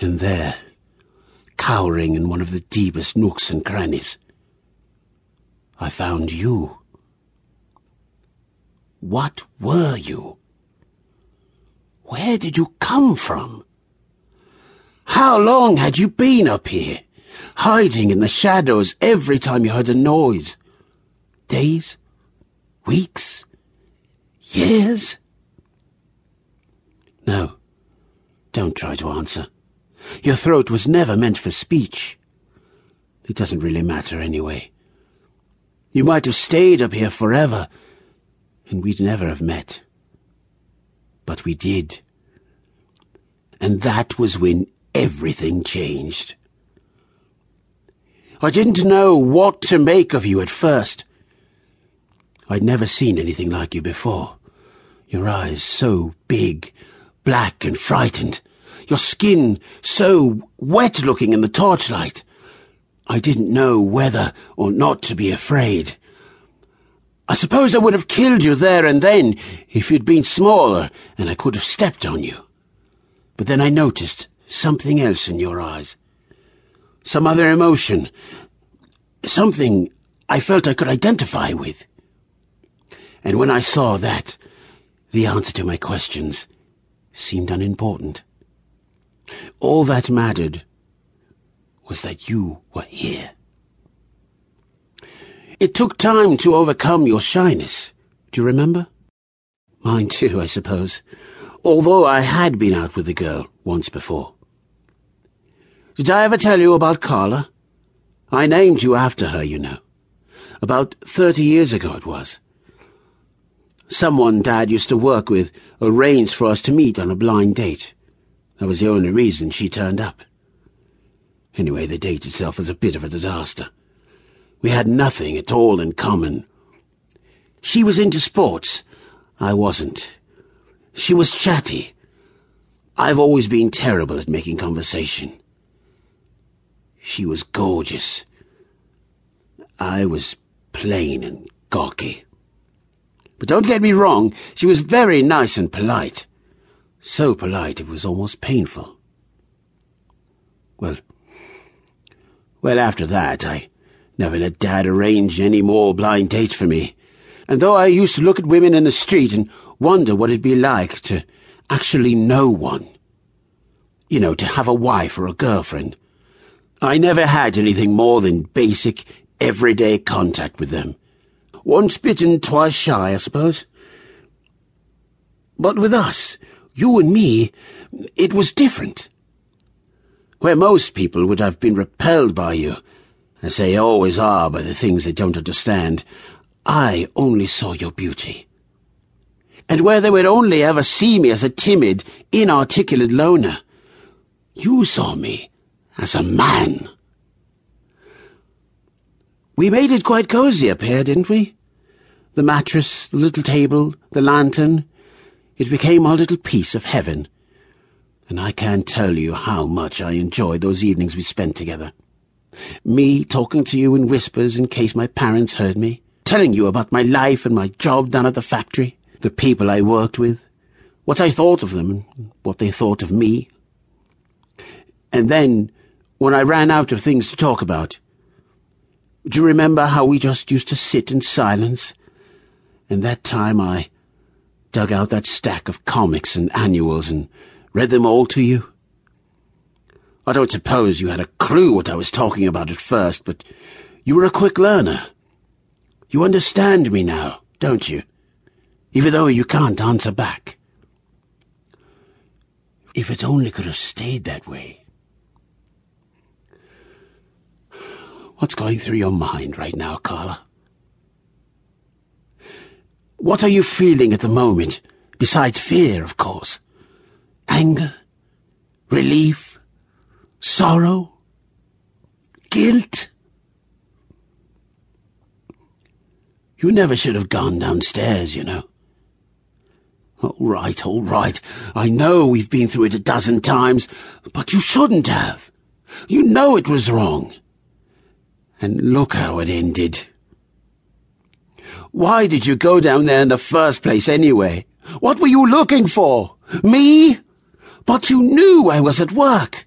And there, cowering in one of the deepest nooks and crannies, I found you. What were you? Where did you come from? How long had you been up here, hiding in the shadows every time you heard a noise? Days? Weeks? Years? No, don't try to answer. Your throat was never meant for speech. It doesn't really matter anyway. You might have stayed up here forever, and we'd never have met. But we did. And that was when everything changed. I didn't know what to make of you at first. I'd never seen anything like you before. Your eyes so big, black and frightened. Your skin so wet looking in the torchlight. I didn't know whether or not to be afraid. I suppose I would have killed you there and then if you'd been smaller and I could have stepped on you. But then I noticed something else in your eyes. Some other emotion. Something I felt I could identify with. And when I saw that, the answer to my questions seemed unimportant. All that mattered was that you were here. It took time to overcome your shyness. Do you remember? Mine too, I suppose. Although I had been out with the girl once before. Did I ever tell you about Carla? I named you after her, you know. About thirty years ago it was. Someone Dad used to work with arranged for us to meet on a blind date. That was the only reason she turned up. Anyway, the date itself was a bit of a disaster. We had nothing at all in common. She was into sports. I wasn't. She was chatty. I've always been terrible at making conversation. She was gorgeous. I was plain and gawky. But don't get me wrong, she was very nice and polite. So polite it was almost painful. Well, well, after that, I never let Dad arrange any more blind dates for me. And though I used to look at women in the street and wonder what it'd be like to actually know one, you know, to have a wife or a girlfriend, I never had anything more than basic, everyday contact with them. Once bitten, twice shy, I suppose. But with us, you and me, it was different. Where most people would have been repelled by you, as they always are by the things they don't understand, I only saw your beauty. And where they would only ever see me as a timid, inarticulate loner, you saw me as a man. We made it quite cosy up here, didn't we? The mattress, the little table, the lantern. It became our little piece of heaven. And I can't tell you how much I enjoyed those evenings we spent together. Me talking to you in whispers in case my parents heard me, telling you about my life and my job down at the factory, the people I worked with, what I thought of them and what they thought of me. And then when I ran out of things to talk about. Do you remember how we just used to sit in silence? And that time I dug out that stack of comics and annuals and read them all to you? I don't suppose you had a clue what I was talking about at first, but you were a quick learner. You understand me now, don't you? Even though you can't answer back. If it only could have stayed that way. What's going through your mind right now, Carla? What are you feeling at the moment, besides fear, of course? Anger? Relief? Sorrow? Guilt? You never should have gone downstairs, you know. All right, all right. I know we've been through it a dozen times, but you shouldn't have. You know it was wrong. And look how it ended. Why did you go down there in the first place anyway? What were you looking for? Me? But you knew I was at work.